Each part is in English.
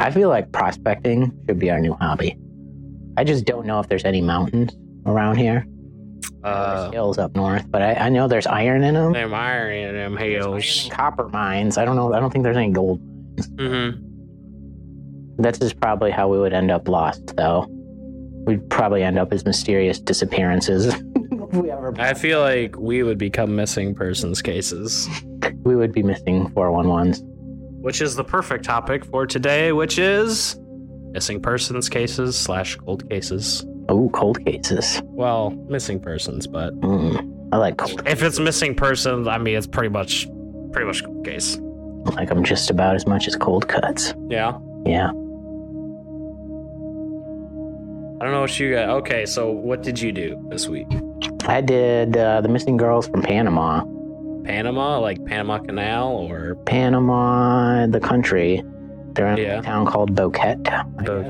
I feel like prospecting should be our new hobby. I just don't know if there's any mountains around here. Uh, hills up north, but I, I know there's iron in them. them iron in them There's iron hills. and copper mines. I don't know. I don't think there's any gold. Mm-hmm. That's just probably how we would end up lost, though. We'd probably end up as mysterious disappearances. if we ever, I feel like we would become missing persons cases, we would be missing 411s. Which is the perfect topic for today, which is missing persons cases slash cold cases. Oh, cold cases. Well, missing persons, but Mm, I like cold. if it's missing persons, I mean, it's pretty much, pretty much cold case. Like I like them just about as much as cold cuts. Yeah. Yeah. I don't know what you got. Okay, so what did you do this week? I did uh, the missing girls from Panama. Panama, like Panama Canal, or Panama, the country. They're in Yeah. a town called Boquete. Bo-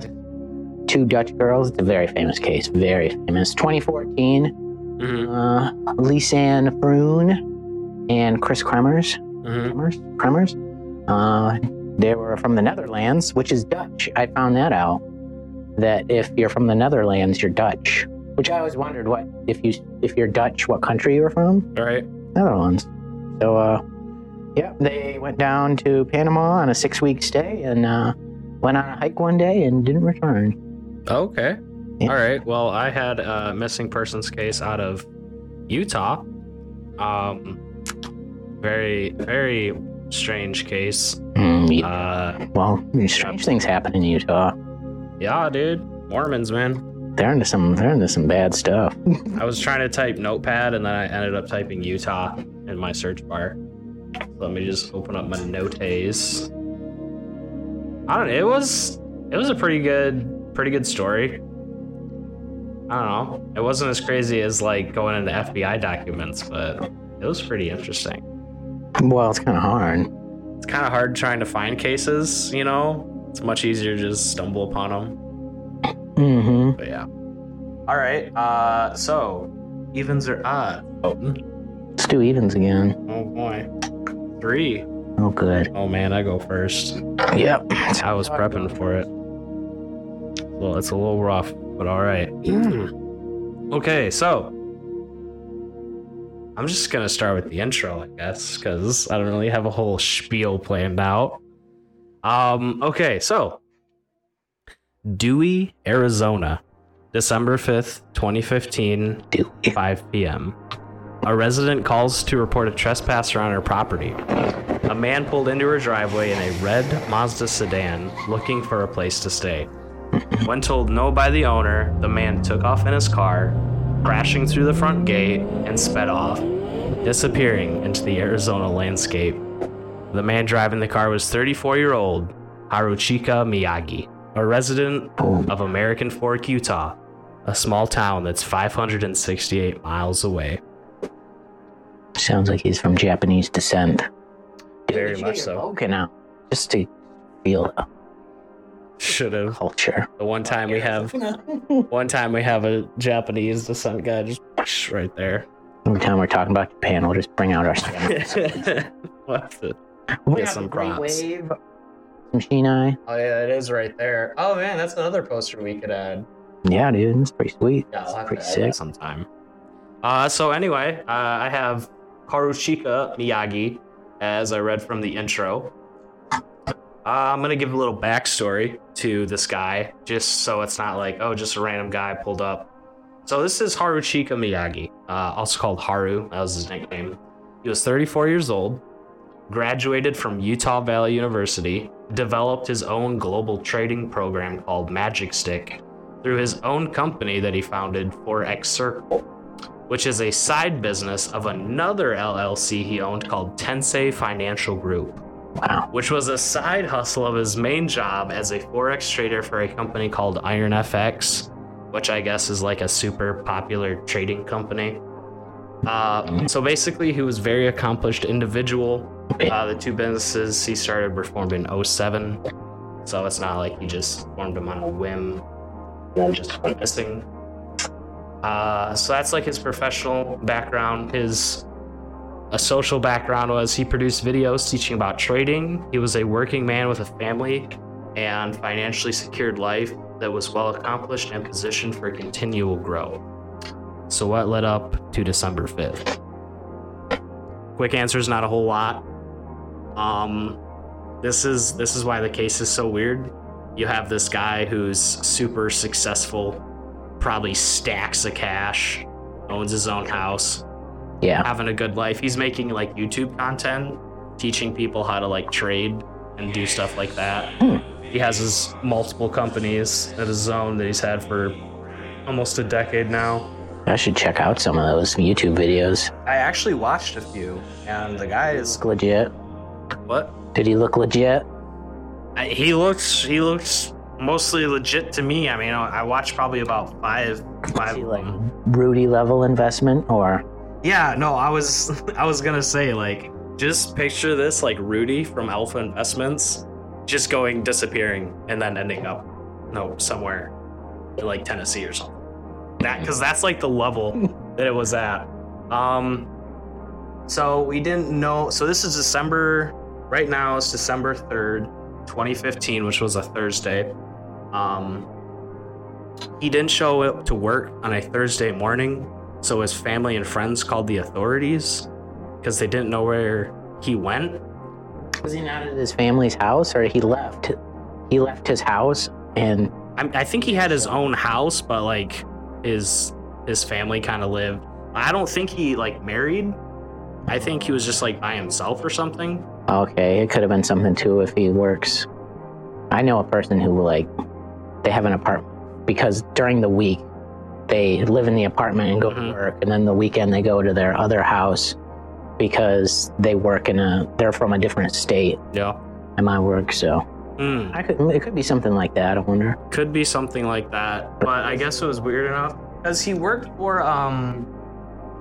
Two Dutch girls. It's a very famous case. Very famous. 2014. Mhm, Uh, Lisanne Froon and Kris Kremers. mhm. Kremers? Kremers? Uh, they were from the Netherlands, which is Dutch. I found that out. That if you're from the Netherlands, you're Dutch. Which I always wondered what if you if you're Dutch, what country you were from? All right. Netherlands. So, uh, yeah, they went down to Panama on a six week stay and uh, went on a hike one day and didn't return. Okay. Yeah. All right. Well, I had a missing persons case out of Utah. Um, very, very strange case. Mm, yeah. Uh, well, strange things happen in Utah. yeah, dude. Mormons, man. They're into some. They're into some bad stuff. I was trying to type notepad and then I ended up typing Utah in my search bar. Let me just open up my notes. I don't know. It was it was a pretty good pretty good story. I don't know. It wasn't as crazy as like going into FBI documents, but it was pretty interesting. Well, it's kind of hard. It's kind of hard trying to find cases, you know. It's much easier to just stumble upon them. Mm-hmm. But yeah. All right. Uh, so evens or odds? Let's do evens again. Oh boy. Three. Oh, good. Oh man, I go first. Yep. I was prepping for it. Well, it's a little rough, but all right. okay, so I'm just gonna start with the intro, I guess, because I don't really have a whole spiel planned out. Um. Okay, so Dewey, Arizona, December fifth, 2015, Do 5 p.m. A resident calls to report a trespasser on her property. A man pulled into her driveway in a red Mazda sedan looking for a place to stay. When told no by the owner, the man took off in his car, crashing through the front gate and sped off, disappearing into the Arizona landscape. The man driving the car was 34 year old Haruchika Miyagi, a resident of American Fork, Utah, a small town that's 568 miles away. Sounds like he's from Japanese descent. Very much so. Out just to feel the Should have. culture. The one time we have, one time we have a Japanese descent guy just right there. Every time we're talking about Japan, we'll just bring out our. We'll have to- we Get have some props. Wave, some Shinai. Oh yeah, it is right there. Oh man, that's another poster we could add. Yeah, dude, it's pretty sweet. Yeah, It's pretty sick. sometime. Uh, so anyway, uh, I have Harushika Miyagi, as I read from the intro. Uh, I'm gonna give a little backstory to this guy, just so it's not like, oh, just a random guy pulled up. So this is Haruchika Miyagi, uh, also called Haru. That was his nickname. He was 34 years old, graduated from Utah Valley University, developed his own global trading program called Magic Stick through his own company that he founded, Forex Circle, which is a side business of another LLC he owned called Tensei Financial Group Wow. which was a side hustle of his main job as a forex trader for a company called Iron FX, which I guess is like a super popular trading company. Uh, so basically, he was a very accomplished individual. Uh, the two businesses he started were formed in 07, so it's not like he just formed them on a whim and just went missing. Uh, so that's like his professional background. His a social background was he produced videos teaching about trading. He was a working man with a family and financially secured life that was well accomplished and positioned for continual growth. So, what led up to December 5th? Quick answer is not a whole lot. Um, this is this is why the case is so weird. You have this guy who's super successful, probably stacks of cash, owns his own house, Yeah. having a good life. He's making like YouTube content, teaching people how to like trade and do stuff like that. Hmm. He has his multiple companies at his own that he's had for almost a decade now. I should check out some of those YouTube videos. I actually watched a few, and the guy is legit. what? Did he look legit? I, he looks he looks mostly legit to me. I mean, I watched probably about five five of like. Rudy level investment or Yeah, no, I was I was gonna say like just picture this like Rudy from Alpha Investments just going disappearing and then ending up no somewhere in like Tennessee or something. That because that's like the level that it was at. Um so we didn't know so this is December right now it's December 3rd, 2015, which was a Thursday. Um he didn't show up to work on a Thursday morning so his family and friends called the authorities because they didn't know where he went. was he not at his family's house or he left? He left his house and I, I think he had his own house, but like his his family kind of lived. I don't think he like married. I think he was just like by himself or something. okay, it could have been something too if he works. I know a person who like they have an apartment because during the week they live in the apartment and go to Mhm. work and then the weekend they go to their other house because they work in a they're from a different state Yeah. and my work so Hmm. I could it could be something like that I wonder Could be something like that, but I guess it was weird enough because he worked for um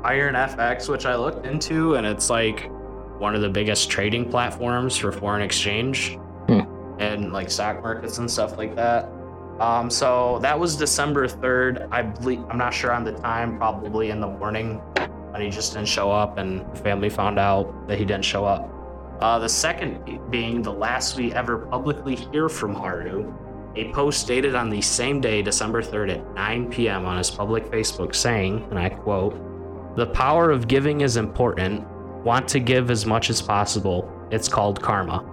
Iron FX, which I looked into, and it's like one of the biggest trading platforms for foreign exchange Hmm. and like stock markets and stuff like that. Um, so that was December third. I believe I'm not sure on the time, probably in the morning, and he just didn't show up, and the family found out that he didn't show up. Uh, the second being the last we ever publicly hear from Haru, a post dated on the same day, December 3rd at 9 p.m. on his public Facebook saying, and I quote, The power of giving is important. Want to give as much as possible. It's called karma.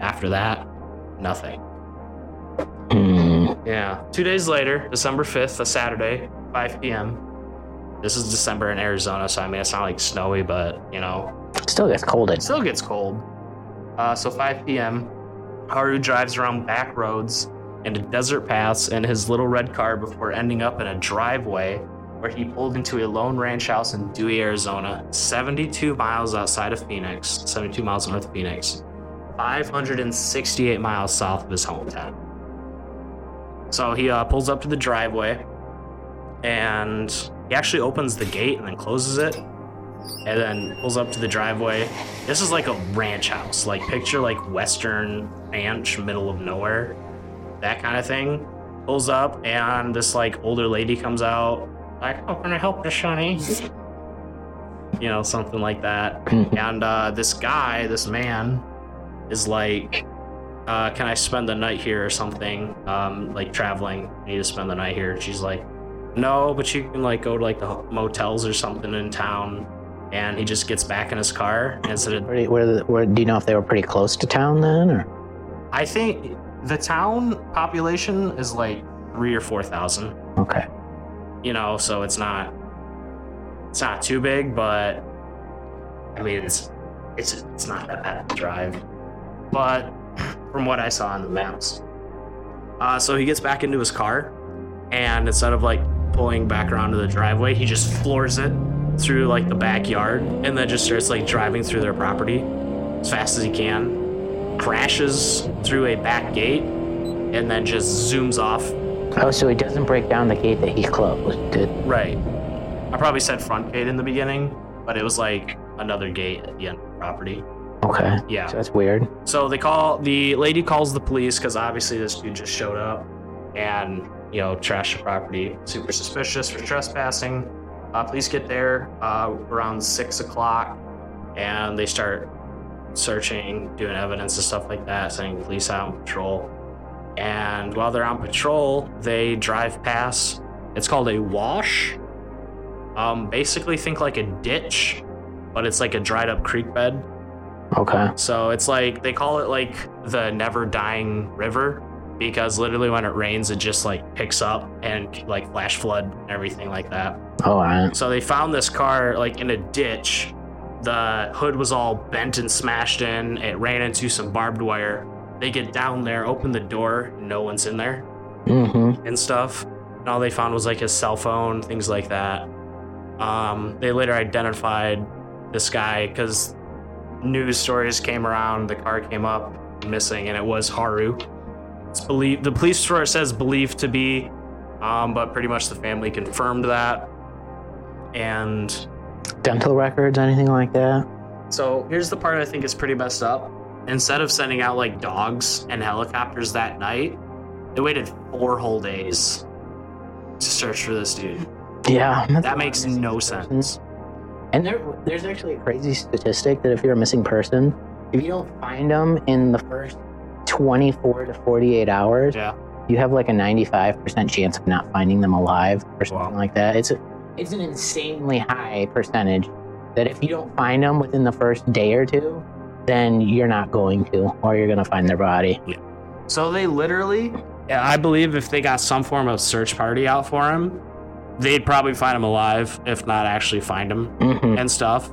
After that, nothing. Yeah. Two days later, December 5th, a Saturday, 5 p.m. This is December in Arizona, so I mean, it's not like snowy, but you know, still gets cold it still gets cold. Uh, so 5 p.m. Haru drives around back roads and desert paths in his little red car before ending up in a driveway where he pulled into a lone ranch house in Dewey, Arizona, 72 miles outside of Phoenix, 72 miles north of Phoenix, 568 miles south of his hometown. So he uh, pulls up to the driveway and he actually opens the gate and then closes it and then pulls up to the driveway. This is like a ranch house, like picture like Western ranch, middle of nowhere, that kind of thing. Pulls up, and this like older lady comes out, like, "How can I help you, Shani?" You know, something like that. And uh, this guy, this man, is like, uh, "Can I spend the night here or something?" Um, like traveling, I need to spend the night here. She's like, "No, but you can like go to like the motels or something in town." and he just gets back in his car and instead of where, where, where do you know if they were pretty close to town then or i think the town population is like three or four thousand okay you know so it's not it's not too big but i mean it's it's it's not that bad to drive but from what i saw on the maps. Uh, so he gets back into his car and instead of like pulling back around to the driveway he just floors it through like the backyard and then just starts like driving through their property as fast as he can. Crashes through a back gate and then just zooms off. Oh so he doesn't break down the gate that he closed. Right. I probably said front gate in the beginning, but it was like another gate at the end of the property. Okay Yeah. so that's weird So they call the lady calls the police because obviously this dude just showed up and you know trashed the property. Super suspicious for trespassing. Uh, police get there uh, around six o'clock and they start searching, doing evidence and stuff like that, sending police out on patrol. And while they're on patrol, they drive past. It's called a wash. Um, basically, think like a ditch, but it's like a dried up creek bed. Okay. So it's like they call it like the never dying river because literally when it rains, it just like picks up and like flash flood and everything like that. All right. So they found this car like in a ditch. The hood was all bent and smashed in. It ran into some barbed wire. They get down there, open the door, no one's in there Mm-hmm. and stuff. And all they found was like his cell phone, things like that. Um, they later identified this guy because news stories came around. The car came up missing, and it was Haru. It's believed the police source says believed to be, um, but pretty much the family confirmed that. And Dental records, anything like that? so here's the part I think is pretty messed up. Instead of sending out like dogs and helicopters that night, they waited four whole days to search for this dude. Yeah. That makes no sense. And there, there's actually a crazy statistic that if you're a missing person, if you don't find them in the first 24 to 48 hours, Yeah. you have like a 95% chance of not finding them alive or something Wow. like that. It's a, it's an insanely high percentage that if you don't find them within the first day or two, then you're not going to, or you're going to find their body. Yeah. So they literally, I believe if they got some form of search party out for him, they'd probably find him alive, if not actually find him hmm and stuff.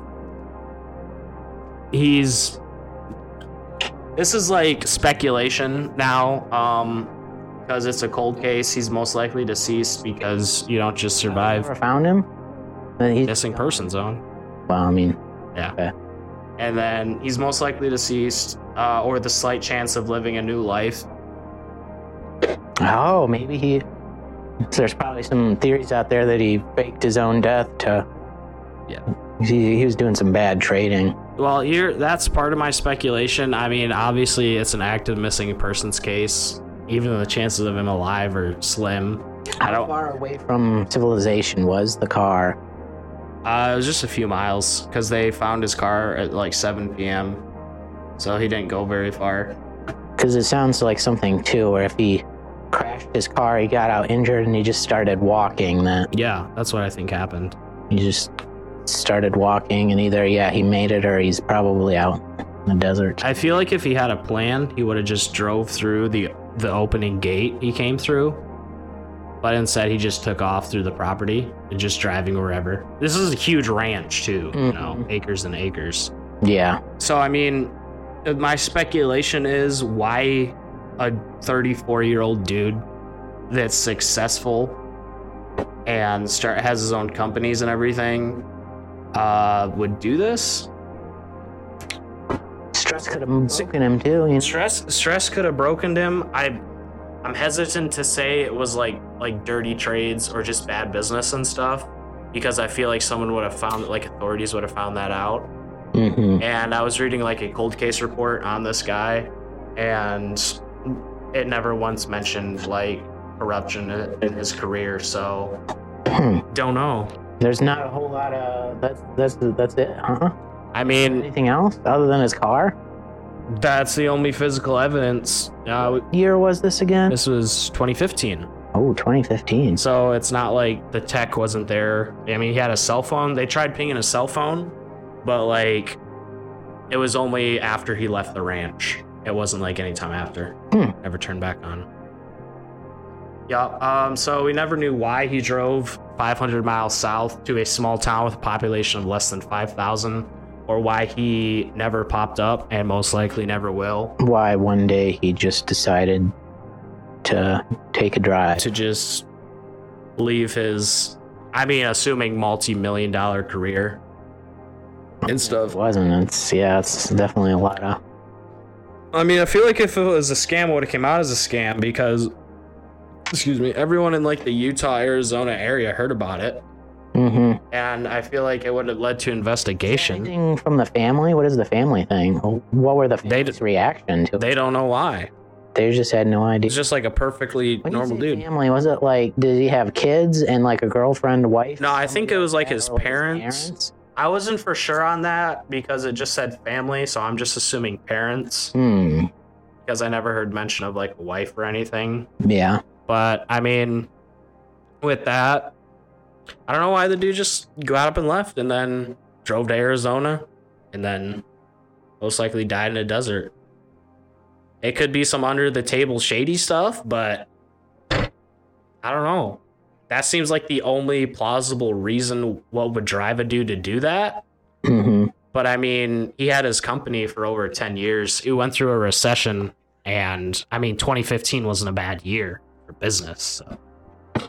He's. This is like speculation now, um, because it's a cold case. He's most likely deceased because you don't just survive Never found him. He's, missing person zone. well, I mean, Yeah. and then he's most likely deceased, uh, or the slight chance of living a new life. oh, maybe he. There's probably some theories out there that he faked his own death to. Yeah. He, he was doing some bad trading. Well, here that's part of my speculation. I mean, obviously, it's an active missing persons case. Even the chances of him alive are slim. I How far away from civilization was the car? Uh, it was just a few miles because they found his car at like 7 p.m. So he didn't go very far. Because it sounds like something too, where if he crashed his car, he got out injured, and he just started walking. That Yeah, that's what I think happened. he just started walking, and either yeah, he made it, or he's probably out in the desert. I feel like if he had a plan, he would have just drove through the the opening gate he came through. But instead, he just took off through the property and just driving wherever. This is a huge ranch too, you mm-hmm. know, acres and acres. Yeah, So I mean, my speculation is why a 34 year old dude that's successful and start has his own companies and everything uh, would do this. stress could have broken him too. You know? Stress stress could have broken him. I I'm hesitant to say it was like like dirty trades or just bad business and stuff because I feel like someone would have found like authorities would have found that out. hmm and I was reading like a cold case report on this guy, and it never once mentioned like corruption in his career. So Hmm. don't know. There's not a whole lot of that's that's that's it, huh? I mean, Anything else other than his car? that's the only physical evidence. Uh, year was this again? this was 2015, Oh, 2015. so it's not like the tech wasn't there. I mean, he had a cell phone. They tried pinging a cell phone, but like it was only after he left the ranch. It wasn't like any time after. Hmm. Never turned back on. Yeah. Um. So we never knew why he drove 500 miles south to a small town with a population of less than 5,000, or why he never popped up and most likely never will. Why one day he just decided to take a drive. To just leave his, I mean, assuming multi-million dollar career and stuff. It wasn't. It's yeah. It's definitely a lot of. I mean, I feel like if it was a scam, it would have came out as a scam because, excuse me, everyone in like the Utah, Arizona area heard about it, Mm-hmm. and I feel like it would have led to investigation. Anything from the family? What is the family thing? What were the They family's reaction to it? They don't know why. They just had no idea. He's just like a perfectly When normal dude. Family was it like? Did he have kids and like a girlfriend, wife? No, I think it was like his Or parents. I wasn't for sure on that because it just said family, so I'm just assuming parents. Hmm. because I never heard mention of like a wife or anything. Yeah. But I mean, with that, I don't know why the dude just got up and left and then drove to Arizona and then most likely died in a desert. It could be some under the table shady stuff, but I don't know. That seems like the only plausible reason what would drive a dude to do that. hmm But I mean, he had his company for over 10 years. He went through a recession, and I mean, 2015 wasn't a bad year for business. So.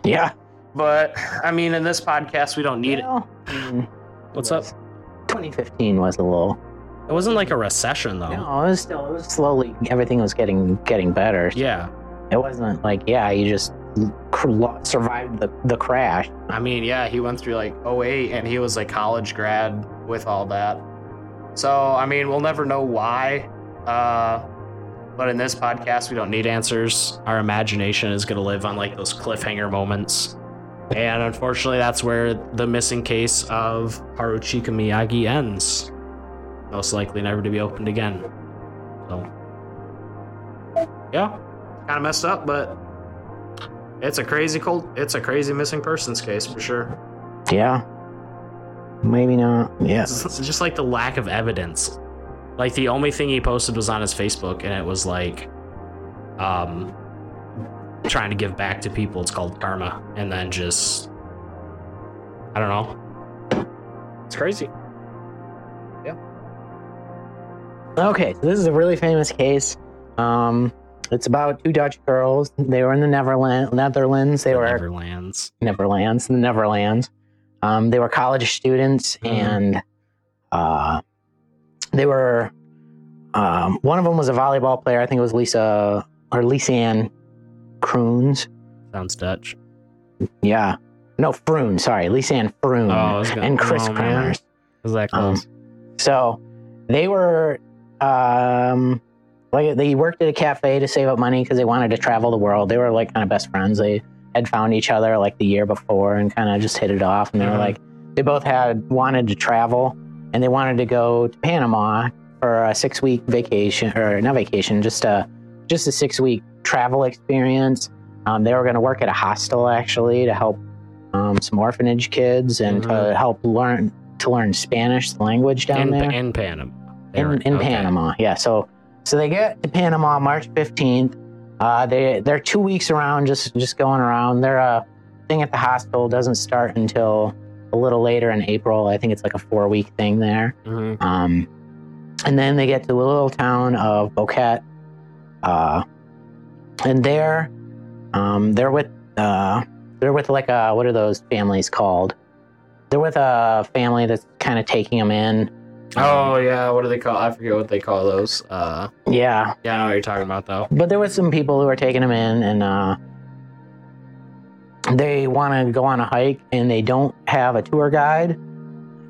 Yeah. But I mean, in this podcast, we don't need it. Mm, What's up? 2015 was a little. It wasn't like a recession, though. No, it was still. It was slowly. Everything was getting getting better. Yeah. It wasn't like yeah, you just cr- lo- survived the the crash. I mean, yeah, he went through like 08 and he was a college grad with all that. So, I mean, we'll never know why. Uh, but in this podcast, we don't need answers. Our imagination is going to live on like those cliffhanger moments. And unfortunately, that's where the missing case of Haruchika Miyagi ends. Most likely never to be opened again. So, yeah, kind of messed up, but it's a crazy cold. It's a crazy missing persons case for sure. Yeah. Maybe not. Yeah. It's it's just like the lack of evidence. Like the only thing he posted was on his Facebook, and it was like, um, trying to give back to people. It's called karma, and then just, I don't know. It's crazy. Yeah. Okay, so this is a really famous case. Um, it's about two Dutch girls. They were in the Neverland, Netherlands. They were Neverlands. Neverlands, the Neverlands. Um, they were college students, Mhm. and uh, they were. Um, one of them was a volleyball player. I think it was Lisa or Lisanne Kroons. Sounds Dutch. Yeah, no Froon. Sorry, Lisanne Froon Oh, gonna- and Kris oh, man. Was that Um. So they were um like they worked at a cafe to save up money because they wanted to travel the world. They were like kind of best friends. They had found each other like the year before and kind of just hit it off. And they were like they both had wanted to travel and they wanted to go to Panama for a six week vacation or not vacation, just a just a six week travel experience. Um, they were going to work at a hostel actually to help um, some orphanage kids and to Mhm. help learn to learn Spanish the language down in, there in Panama. In, in okay. Panama. Yeah. So so they get to Panama March fifteenth. Uh, they they're two weeks around, just just going around. Their uh, thing at the hospital doesn't start until a little later in April. I think it's like a four week thing there. Mhm. Um, and then they get to a little town of Boquete, uh, and there, um, they're with uh, they're with like a what are those families called? They're with a family that's kind of taking them in. Oh yeah, what do they call? I forget what they call those. Uh, Yeah, yeah, I know what you're talking about though. but there was some people who were taking them in, and uh, they want to go on a hike, and they don't have a tour guide.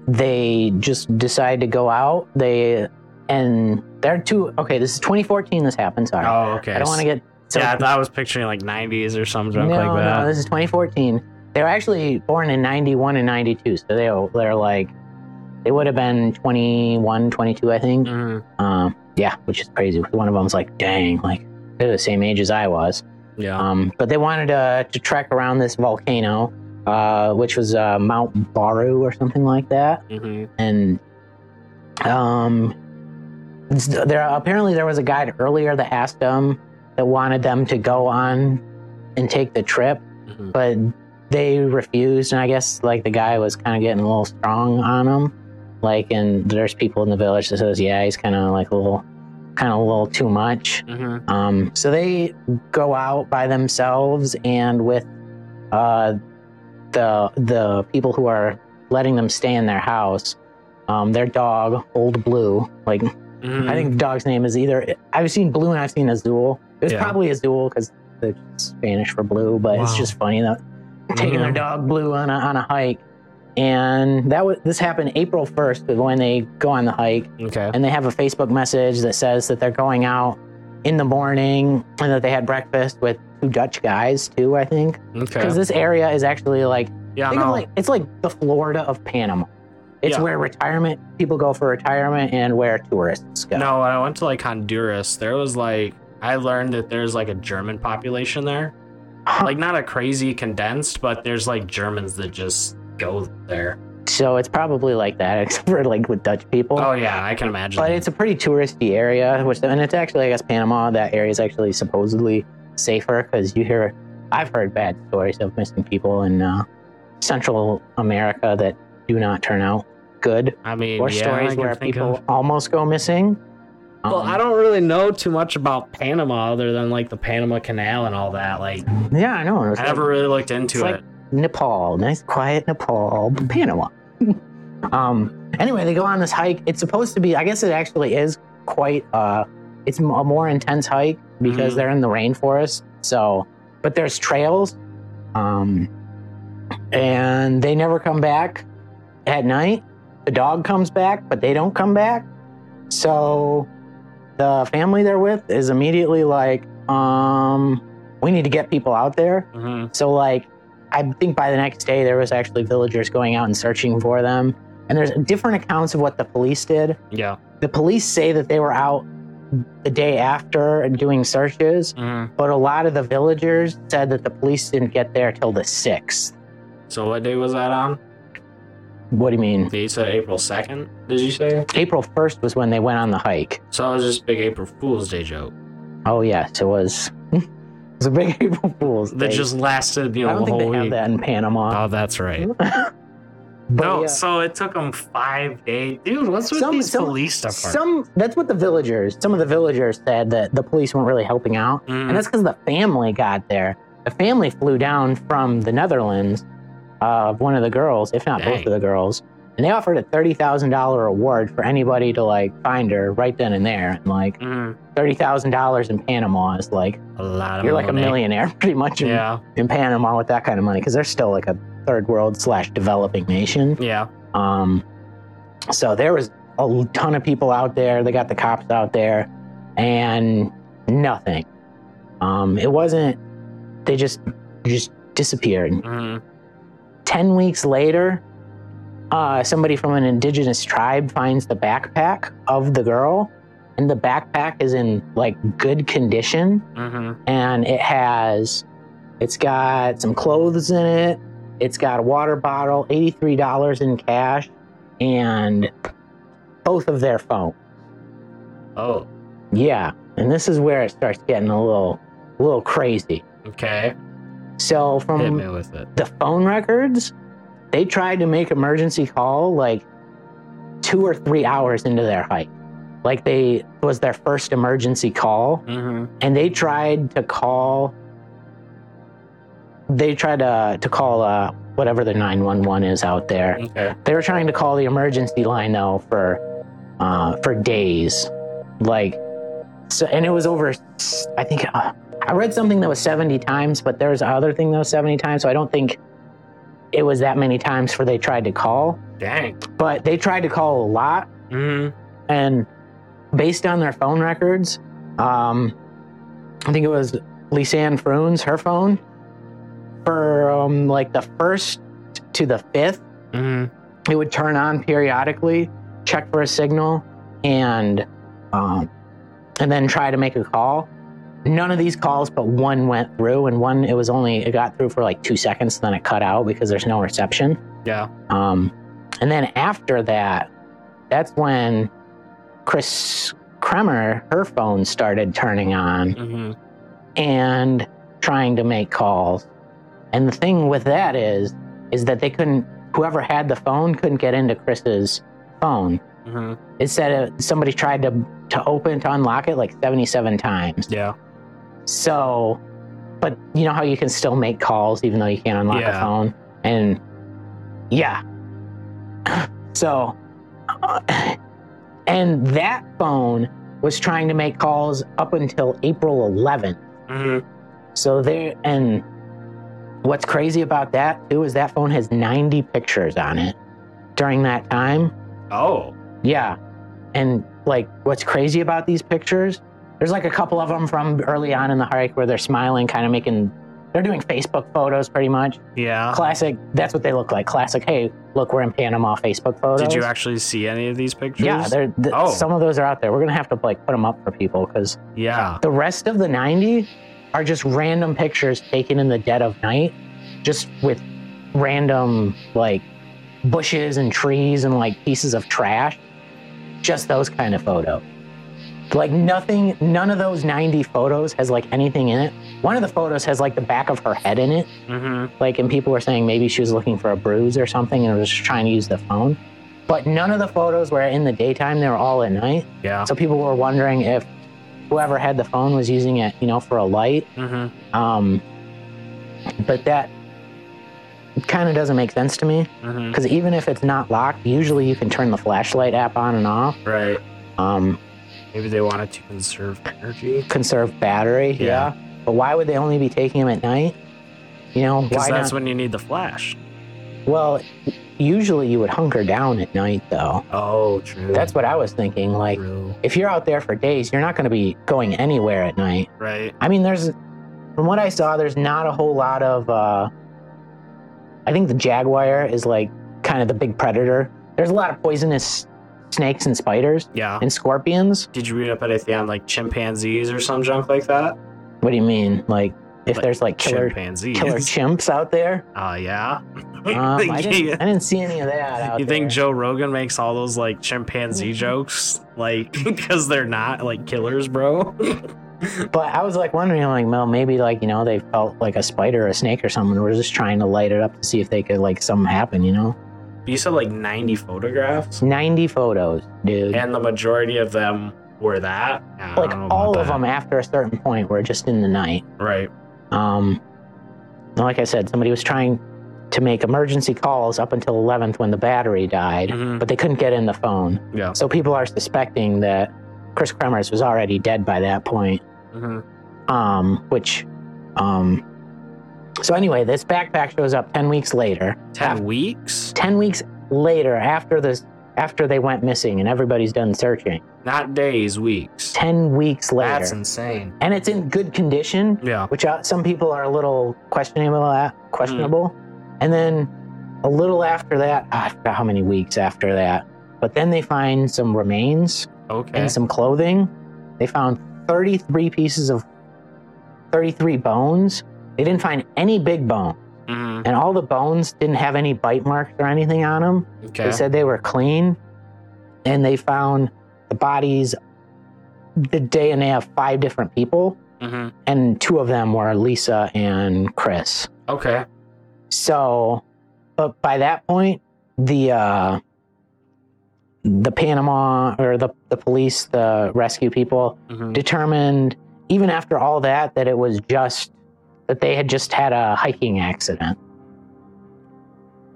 They just decide to go out. They and they're two. Okay, this is 2014. This happened. Sorry, Oh, okay. I don't want to get. So, yeah, I thought I was picturing like 90s or something no, like that. no, this is 2014. They were actually born in 91 and 92, so they they're like they would have been 21, 22, I think. Mhm. Um, yeah, which is crazy. One of them's like, dang, like they're the same age as I was. Yeah. Um, but they wanted to, to trek around this volcano, uh, which was uh, Mount Baru or something like that. hmm And um, there apparently there was a guide earlier that asked them that wanted them to go on and take the trip, hmm but they refused. And I guess like the guy was kind of getting a little strong on them. Like, and there's people in the village that says, yeah, he's kind of like a little, kind of a little too much. hmm Um, so they go out by themselves and with uh, the the people who are letting them stay in their house. Um, their dog, Old Blue, like hmm I think the dog's name is either I've seen Blue and I've seen Azul. It was Yeah. probably Azul because it's Spanish for blue, but it's just funny that taking their Mhm. dog Blue on a on a hike. And that was this happened April first when they go on the hike Okay. and they have a Facebook message that says that they're going out in the morning and that they had breakfast with two Dutch guys too. I think Okay. because this area is actually like Yeah, no. like it's like the Florida of Panama. It's Yeah. where retirement people go for retirement and where tourists go. No, when I went to like Honduras, there was like I learned that there's like a German population there. Like not a crazy condensed, but there's like Germans that just go there. So it's probably like that, except for like with Dutch people. Oh yeah, I can imagine. But it's a pretty touristy area, which and it's actually I guess Panama. That area is actually supposedly safer because you hear I've heard bad stories of missing people in uh, Central America that do not turn out good, I mean, or yeah, stories where people of- almost go missing. Well, Um, I don't really know too much about Panama other than like the Panama Canal and all that. Like, Yeah, I know. It I like never really looked into it's like it. Nepal, nice quiet Nepal, Panama. um. Anyway, they go on this hike. It's supposed to be. I guess it actually is quite. Uh, it's a more intense hike because Mhm. they're in the rainforest. So, but there's trails. Um, and they never come back at night. The dog comes back, but they don't come back. So, the family they're with is immediately like, um, we need to get people out there. hmm So like I think by the next day there was actually villagers going out and searching for them. And there's different accounts of what the police did. Yeah. The police say that they were out the day after and doing searches, hmm but a lot of the villagers said that the police didn't get there till the 6th. So what day was that on? What do you mean? You said April second. Did you say? April 1st was when they went on the hike. So it was just a big April Fool's Day joke Oh yes, it was it was a big April Fool's that Day. just lasted, you I know, don't the think whole they have week. that in Panama. Oh, that's right. But no, yeah. so it took them five days, dude. What's with Some- these some- police stuff? Some that's what the villagers, some of the villagers said that the police weren't really helping out. Mhm. And that's because the family got there. The family flew down from the Netherlands uh, of one of the girls, if not both Dang. of the girls. And they offered a thirty thousand dollar award for anybody to like find her right then and there. And like thirty thousand dollars in Panama is like a lot of you're like a millionaire pretty much in, Yeah, in Panama with that kind of money because they're still like a third world slash developing nation. yeah. Um, so there was a ton of people out there. They got the cops out there, and nothing. Um, it wasn't. They just just disappeared. Mhm. Ten weeks later, uh, somebody from an indigenous tribe finds the backpack of the girl, and the backpack is in like good condition. Mhm. and it has it's got some clothes in it it's got a water bottle $83 in cash and both of their phones. Oh, yeah and this is where it starts getting a little a little crazy. Okay. so from the phone records they tried to make emergency call like two or three hours into their hike like they was their first emergency call. Hmm and they tried to call they tried to, to call uh, whatever the 911 is out there. Okay. they were trying to call the emergency line though for uh, for days. Like so and it was over i think uh, i read something that was 70 times but there's other thing that was 70 times so i don't think it was that many times for they tried to call Dang. but they tried to call a lot hmm and based on their phone records, um, I think it was Lisanne Froon's, her phone, for um, like the first to the fifth, hmm it would turn on periodically, check for a signal, and um, and then try to make a call. None of these calls, but one went through, and one it was only it got through for like two seconds, then it cut out because there's no reception. Yeah. Um, and then after that, that's when Kris Kremer, her phone started turning on hmm and trying to make calls. And the thing with that is, is that they couldn't. Whoever had the phone couldn't get into Kris's phone. hmm It said uh, somebody tried to to open to unlock it like seventy seven times. Yeah. So, but you know how you can still make calls even though you can't unlock Yeah. a phone? And yeah. So, uh, and that phone was trying to make calls up until April 11th. hmm So there, and what's crazy about that too is that phone has 90 pictures on it during that time. Oh. Yeah. And like what's crazy about these pictures, there's like a couple of them from early on in the hike where they're smiling, kind of making, they're doing Facebook photos pretty much. Yeah. Classic. That's what they look like. Classic. Hey, look, we're in Panama. Facebook photos. Did you actually see any of these pictures? Yeah, they're, th- Oh. some of those are out there. We're gonna have to like put them up for people because Yeah. the rest of the 90 are just random pictures taken in the dead of night, just with random like bushes and trees and like pieces of trash. Just those kind of photos. Like nothing, none of those 90 photos has like anything in it. One of the photos has like the back of her head in it. Mm-hmm. Like, and people were saying maybe she was looking for a bruise or something and was just trying to use the phone. But none of the photos were in the daytime, they were all at night. Yeah. So people were wondering if whoever had the phone was using it, you know, for a light. Mm-hmm. Um, but that kind of doesn't make sense to me Mm-hmm. because even if it's not locked, usually you can turn the flashlight app on and off. Right. Um, Maybe they wanted to conserve energy. conserve battery, Yeah. yeah. But why would they only be taking them at night? You know, Because that's not? when you need the flash. well, usually you would hunker down at night, though. Oh, true. That's what I was thinking. Like, true. if you're out there for days, you're not going to be going anywhere at night. Right. I mean, there's, from what I saw, there's not a whole lot of. Uh, I think the jaguar is like kind of the big predator. There's a lot of poisonous snakes and spiders Yeah. and scorpions. Did you read up anything on like chimpanzees or some junk like that? What do you mean? Like, if Like there's like killer chimpanzees. killer chimps out there? Uh, yeah. Um, I, didn't, I didn't see any of that out you think there. Joe Rogan makes all those like chimpanzee jokes, like because they're not like killers, bro? But I was like wondering, like, well, maybe like you know they felt like a spider or a snake or something. We're just trying to light it up to see if they could like something happen. You know, you said like 90 photographs, ninety photos, dude. and the majority of them were that. I like don't know about all of that. them after a certain point were just in the night. Right. Um, like I said, somebody was trying to make emergency calls up until 11th when the battery died, Mhm. but they couldn't get in the phone. Yeah. So people are suspecting that Kris Kremers was already dead by that point. mm-hmm. Um, which, um, so anyway, this backpack shows up 10 weeks later. 10 Af- weeks? 10 weeks later after this, after they went missing and everybody's done searching. Not days, weeks. 10 weeks later. That's insane. and it's in good condition. Yeah. which uh, some people are a little questionable at, questionable. And then a little after that, I forgot how many weeks after that, but then they find some remains Okay. and some clothing. They found 33 pieces of 33 bones. They didn't find any big bone, Mhm. and all the bones didn't have any bite marks or anything on them. Okay. They said they were clean, and they found the bodies the day and DNA of five different people hmm and two of them were Lisa and Kris. Okay. So, but by that point, the uh, the Panama or the the police, the rescue people hmm determined, even after all that, that it was just that they had just had a hiking accident.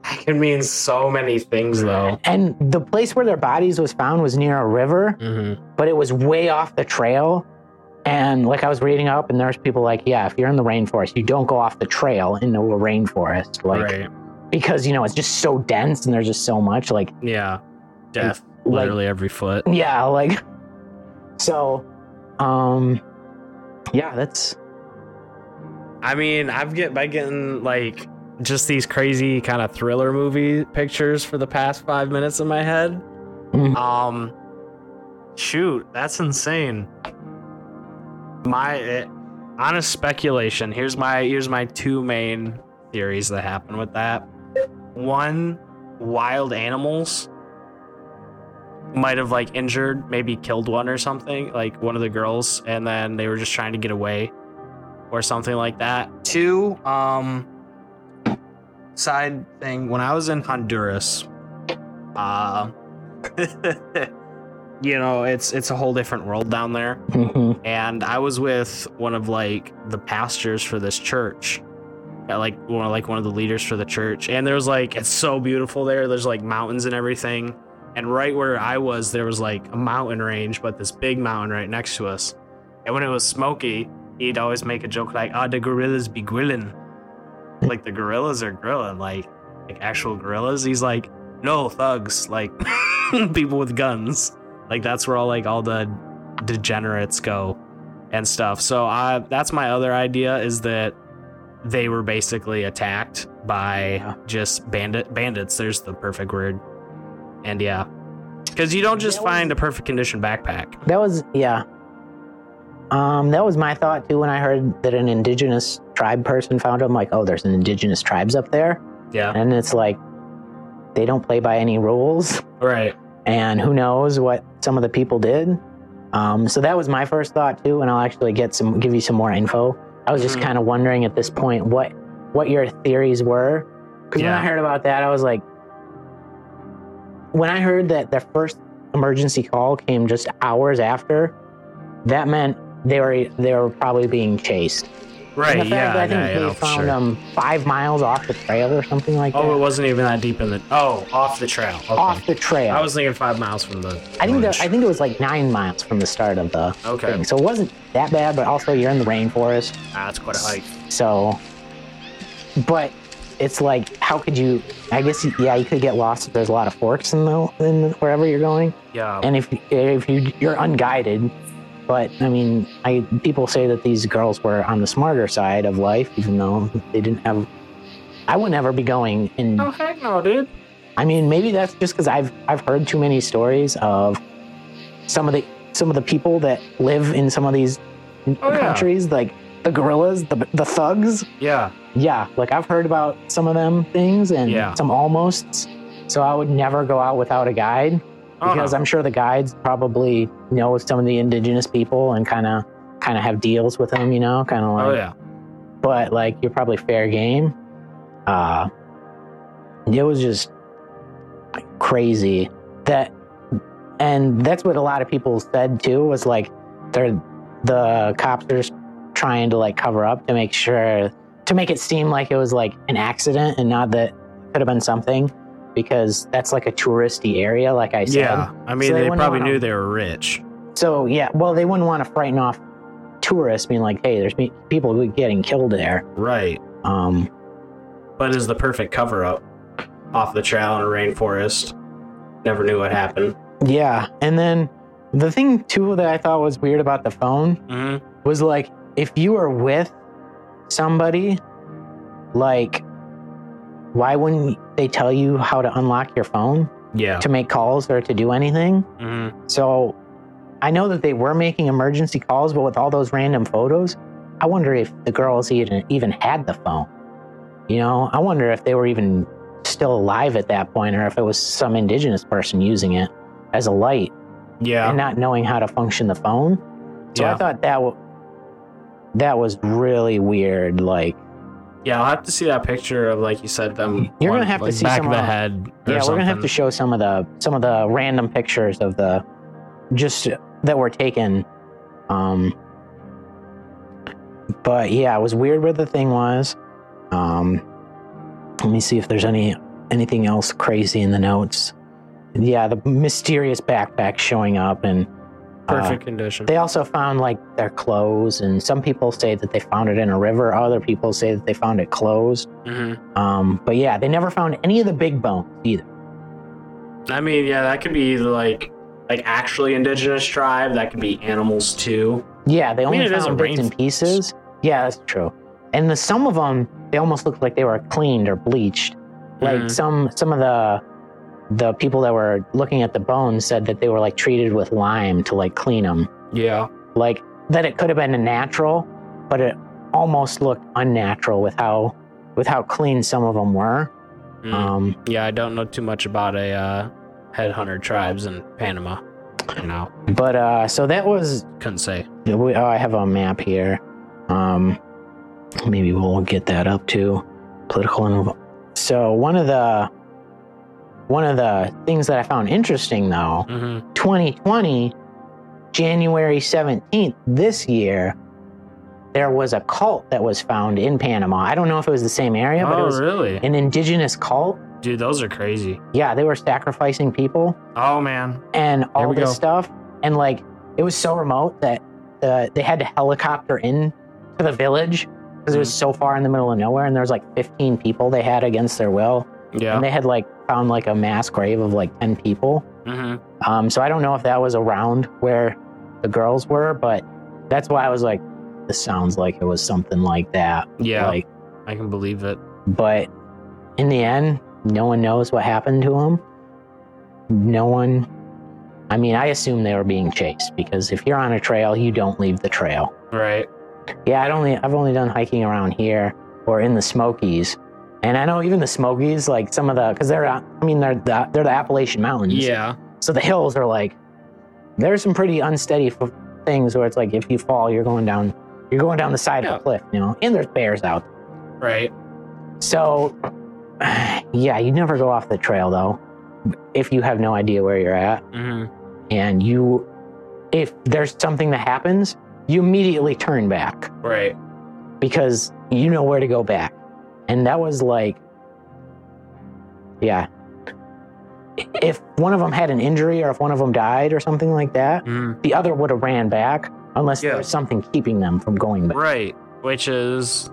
That can mean so many things, though. And the place where their bodies was found was near a river, Mm-hmm. but it was way off the trail. And like I was reading up, and there's people like, yeah, if you're in the rainforest, you don't go off the trail into a rainforest, like right. because you know it's just so dense and there's just so much. Like, Yeah. Death. Literally every foot. yeah, like so. Um, yeah, that's I mean, I've get by getting like just these crazy kind of thriller movie pictures for the past five minutes in my head. Mhm. Um, shoot, that's insane. My eh, honest speculation. Here's my here's my two main theories that happen with that. One, wild animals might have like injured, maybe killed one or something, like one of the girls, and then they were just trying to get away or something like that. Two, um, side thing. When I was in Honduras, uh, you know, it's it's a whole different world down there, mhm. and I was with one of like the pastors for this church. Like one, of, like one of the leaders for the church, and there was like it's so beautiful there. There's like mountains and everything, and right where I was, there was like a mountain range, but this big mountain right next to us. And when it was smoky, he'd always make a joke like, "Ah, the gorillas be grilling," like the gorillas are grilling, like like actual gorillas. He's like, "No, thugs, like people with guns." Like that's where all like all the degenerates go and stuff. So I that's my other idea is that they were basically attacked by Yeah. just bandit bandits. There's the perfect word. And yeah, because you don't just was- find a perfect condition backpack. That was yeah. Um, that was my thought too when I heard that an indigenous tribe person found them. Like, oh, there's an indigenous tribes up there, Yeah, and it's like they don't play by any rules, right. and who knows what some of the people did. Um, so that was my first thought too, and I'll actually get some, give you some more info. I was just Mhm. kind of wondering at this point what what your theories were, because when I heard about that, I was like, when I heard that the first emergency call came just hours after, that meant they were they were probably being chased. Right. And the fact yeah. that I think yeah, they found sure. them five miles off the trail or something like that. Oh, it wasn't even that deep in the. Oh, off the trail. Okay. Off the trail. I was thinking five miles from the. I think village. I think it was like nine miles from the start of the Okay. thing, so it wasn't that bad. But also, you're in the rainforest, Ah, that's quite a hike. so. But it's like, how could you? I guess yeah, you could get lost if there's a lot of forks in the in wherever you're going, Yeah. and if if you you're unguided. But I mean, I people say that these girls were on the smarter side of life, even though they didn't have. I would never be going in oh heck no, dude. I mean, maybe that's just because I've I've heard too many stories of some of the some of the people that live in some of these Oh, yeah. countries, like the guerrillas, the the thugs. Yeah. Yeah, like I've heard about some of them things and Yeah. some almosts. So I would never go out without a guide because no. I'm sure the guides probably know some of the indigenous people and kind of kind of have deals with them, you know, kind of like Oh yeah. but like you're probably fair game. Uh it was just crazy that and that's what a lot of people said too was like they're the cops are just trying to like cover up to make sure to make it seem like it was like an accident and not that it could have been something because that's like a touristy area like I said. Yeah. I mean, So they they, probably wanna- knew they were rich. So yeah, well they wouldn't want to frighten off tourists being like, "Hey, there's people getting killed there." Right. Um But is the perfect cover up off the trail in a rainforest. Never knew what happened. Yeah, and then the thing too that I thought was weird about the phone Mm-hmm. was like if you were with somebody, like why wouldn't they tell you how to unlock your phone Yeah. to make calls or to do anything? Mm-hmm. So I know that they were making emergency calls, but with all those random photos, I wonder if the girls even even had the phone. You know, I wonder if they were even still alive at that point, or if it was some indigenous person using it as a light Yeah. and not knowing how to function the phone. So Yeah. I thought that w- that was really weird. Like, Yeah, I'll have to see that picture of like you said them. You're gonna have to see back some of the head. yeah, we're gonna have to show some of the some of the random pictures of the just that were taken. Um, but yeah, it was weird where the thing was. Um, let me see if there's any anything else crazy in the notes. Yeah, the mysterious backpack showing up and uh, perfect condition. They also found like their clothes, and some people say that they found it in a river. Other people say that they found it closed. Mm-hmm. Um, but yeah, they never found any of the big bones either. I mean, yeah, that could be like like actually indigenous tribe. That could be animals too. Yeah, they I mean, only found bits and pieces. Yeah, that's true. And the some of them, they almost looked like they were cleaned or bleached. Like Mhm. some some of the the people that were looking at the bones said that they were like treated with lime to like clean them. Yeah. Like that it could have been a natural, but it almost looked unnatural with how with how clean some of them were. Mm. Um, yeah, I don't know too much about a uh, headhunter tribes in Panama. You know, but uh, so that was couldn't say. We, oh, I have a map here. Um, maybe we'll get that up to Political and so one of the one of the things that I found interesting though, Mm-hmm. 2020, January 17th this year, there was a cult that was found in Panama. I don't know if it was the same area, but it oh, was really? an indigenous cult. Dude, those are crazy. Yeah, they were sacrificing people. Oh man. and all this go. stuff. And like it was so remote that uh, they had to helicopter in to the village because it was Mm. so far in the middle of nowhere. And there was like 15 people they had against their will, Yeah. and they had like found like a mass grave of like 10 people. mm-hmm. Um, so I don't know if that was around where the girls were, but that's why I was like, this sounds like it was something like that. Yeah. Like I can believe it. But in the end, no one knows what happened to him. No one. I mean, I assume they were being chased because if you're on a trail, you don't leave the trail. Right. Yeah, I'd only I've only done hiking around here or in the Smokies, and I know even the Smokies, like some of the because they're I mean they're the, they're the Appalachian Mountains. Yeah. So the hills are like there's some pretty unsteady f- things where it's like if you fall, you're going down you're going down the side Yeah. of a cliff, you know. And there's bears out. Right. So yeah, you never go off the trail though if you have no idea where you're at hmm and you if there's something that happens, you immediately turn back Right. because you know where to go back. And that was like, yeah. If one of them had an injury or if one of them died or something like that, hmm the other would have ran back unless Yeah. there was something keeping them from going back. Right. Which is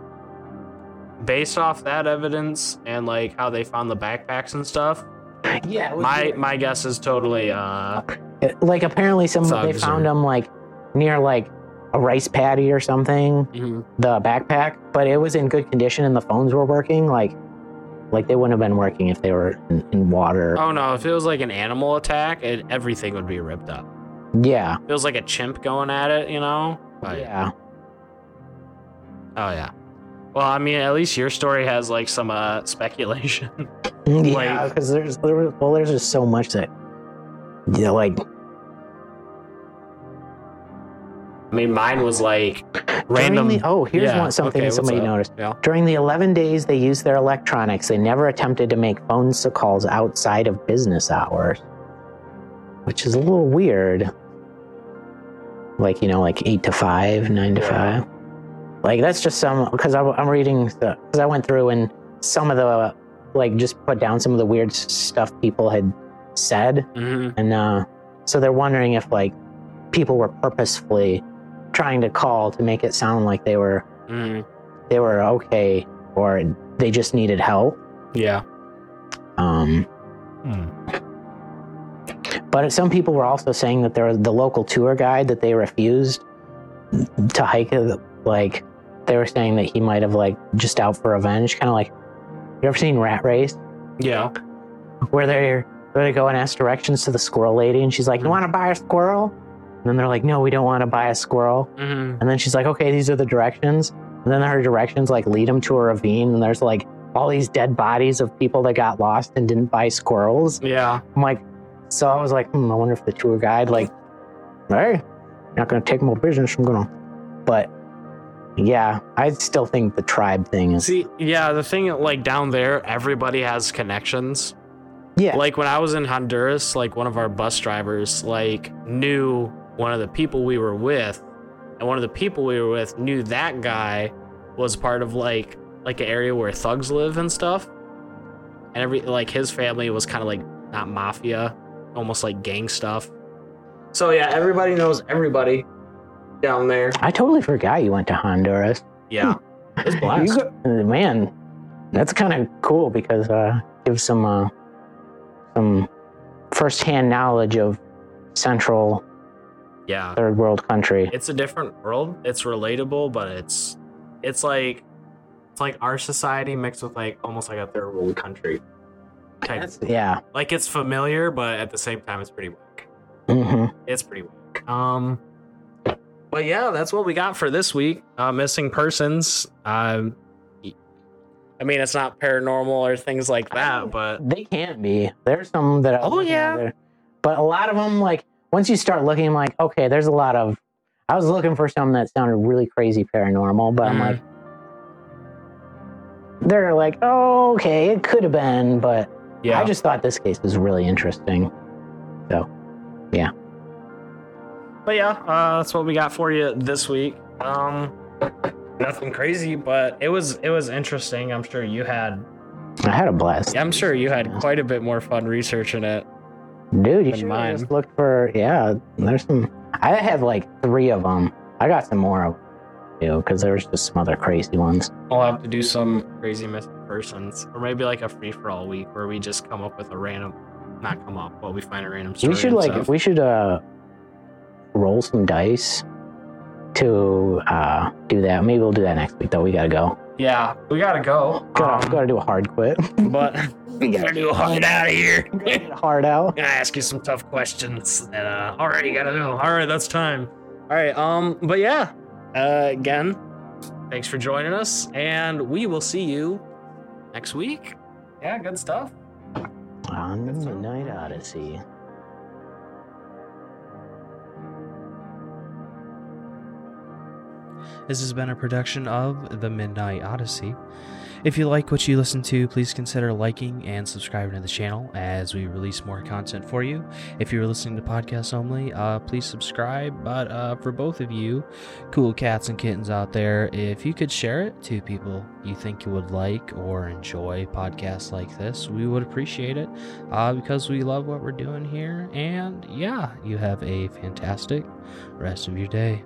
based off that evidence and like how they found the backpacks and stuff. Yeah. My weird. my guess is totally uh like apparently some they found or- them like near like a rice paddy or something, mhm. the backpack, but it was in good condition and the phones were working. Like, like they wouldn't have been working if they were in, in water. Oh no, if it was like an animal attack, it, everything would be ripped up. Yeah. If it was like a chimp going at it, you know? Yeah. Oh yeah. Well, I mean, at least your story has like some uh speculation. Yeah, Like- because there's there, was- well, there's just so much that you know, like I mean, mine was like random. the- oh, here's Yeah, one something okay, somebody noticed. Yeah. During the 11 days they used their electronics, they never attempted to make phone calls outside of business hours, which is a little weird. Like you know, like eight to five, nine to Yeah. five. Like that's just some because I'm reading because I went through and some of the like just put down some of the weird stuff people had said hmm and uh, so they're wondering if like people were purposefully trying to call to make it sound like they were hmm they were okay or they just needed help. Yeah. Um, but some people were also saying that there was the local tour guide that they refused to hike. Like they were saying that he might have like just out for revenge, kind of like you ever seen Rat Race, Yeah. where they're where they go and ask directions to the squirrel lady, and she's like, "You want to buy a squirrel?" And then they're like, "No, we don't want to buy a squirrel." hmm And then she's like, okay, these are the directions. And then her directions like lead them to a ravine, and there's like all these dead bodies of people that got lost and didn't buy squirrels. Yeah. I'm like, so I was like, hmm, I wonder if the tour guide, like, hey, not gonna take more business, I'm gonna. But yeah, I still think the tribe thing is. See, yeah, the thing like down there, everybody has connections. Yeah, Like when I was in Honduras, like one of our bus drivers like knew one of the people we were with, and one of the people we were with knew that guy was part of like like an area where thugs live and stuff. And every like his family was kind of like not mafia, almost like gang stuff. So yeah, everybody knows everybody down there. I totally forgot you went to Honduras. Yeah. It's blast. Go- man, that's kind of cool because uh, gives some uh, some firsthand knowledge of central Yeah. third world country. it's a different world. It's relatable, but it's it's like it's like our society mixed with like almost like a third world country. Type. That's, yeah. Like it's familiar, but at the same time, it's pretty whack. hmm It's pretty whack. Um, but yeah, that's what we got for this week. Uh, missing persons. Um, I mean, it's not paranormal or things like that, but They can't be. There's some that. I was Oh, yeah. there. But a lot of them, like once you start looking, I'm like, okay, there's a lot of. I was looking for something that sounded really crazy paranormal, but I'm Mhm. like, they're like, oh, okay, it could have been, but yeah, I just thought this case was really interesting. So, yeah. But yeah, uh, that's what we got for you this week. Um, nothing crazy, but it was it was interesting. I'm sure you had I had a blast. I'm sure you had quite a bit more fun researching it. Dude, you should mine. just look for. Yeah, there's some. I have like three of them. I got some more of you because there was just some other crazy ones. I'll have to do some crazy missing persons, or maybe like a free for all week where we just come up with a random, not come up, but we find a random story. we should like stuff. we should uh roll some dice to uh, do that. Maybe we'll do that next week, though. We gotta go. Yeah, we gotta go. Gotta, Um, gotta do a hard quit. but we gotta do a hard out of here. hard out. gonna ask you some tough questions and uh all right you gotta know all right that's time all right um but yeah uh again thanks for joining us and we will see you next week yeah good stuff On the Midnight Odyssey. This has been a production of The Midnight Odyssey. If you like what you listen to, please consider liking and subscribing to the channel as we release more content for you. If you're listening to podcasts only, uh, please subscribe. But uh, for both of you, cool cats and kittens out there, if you could share it to people you think you would like or enjoy podcasts like this, we would appreciate it uh, because we love what we're doing here. And yeah, you have a fantastic rest of your day.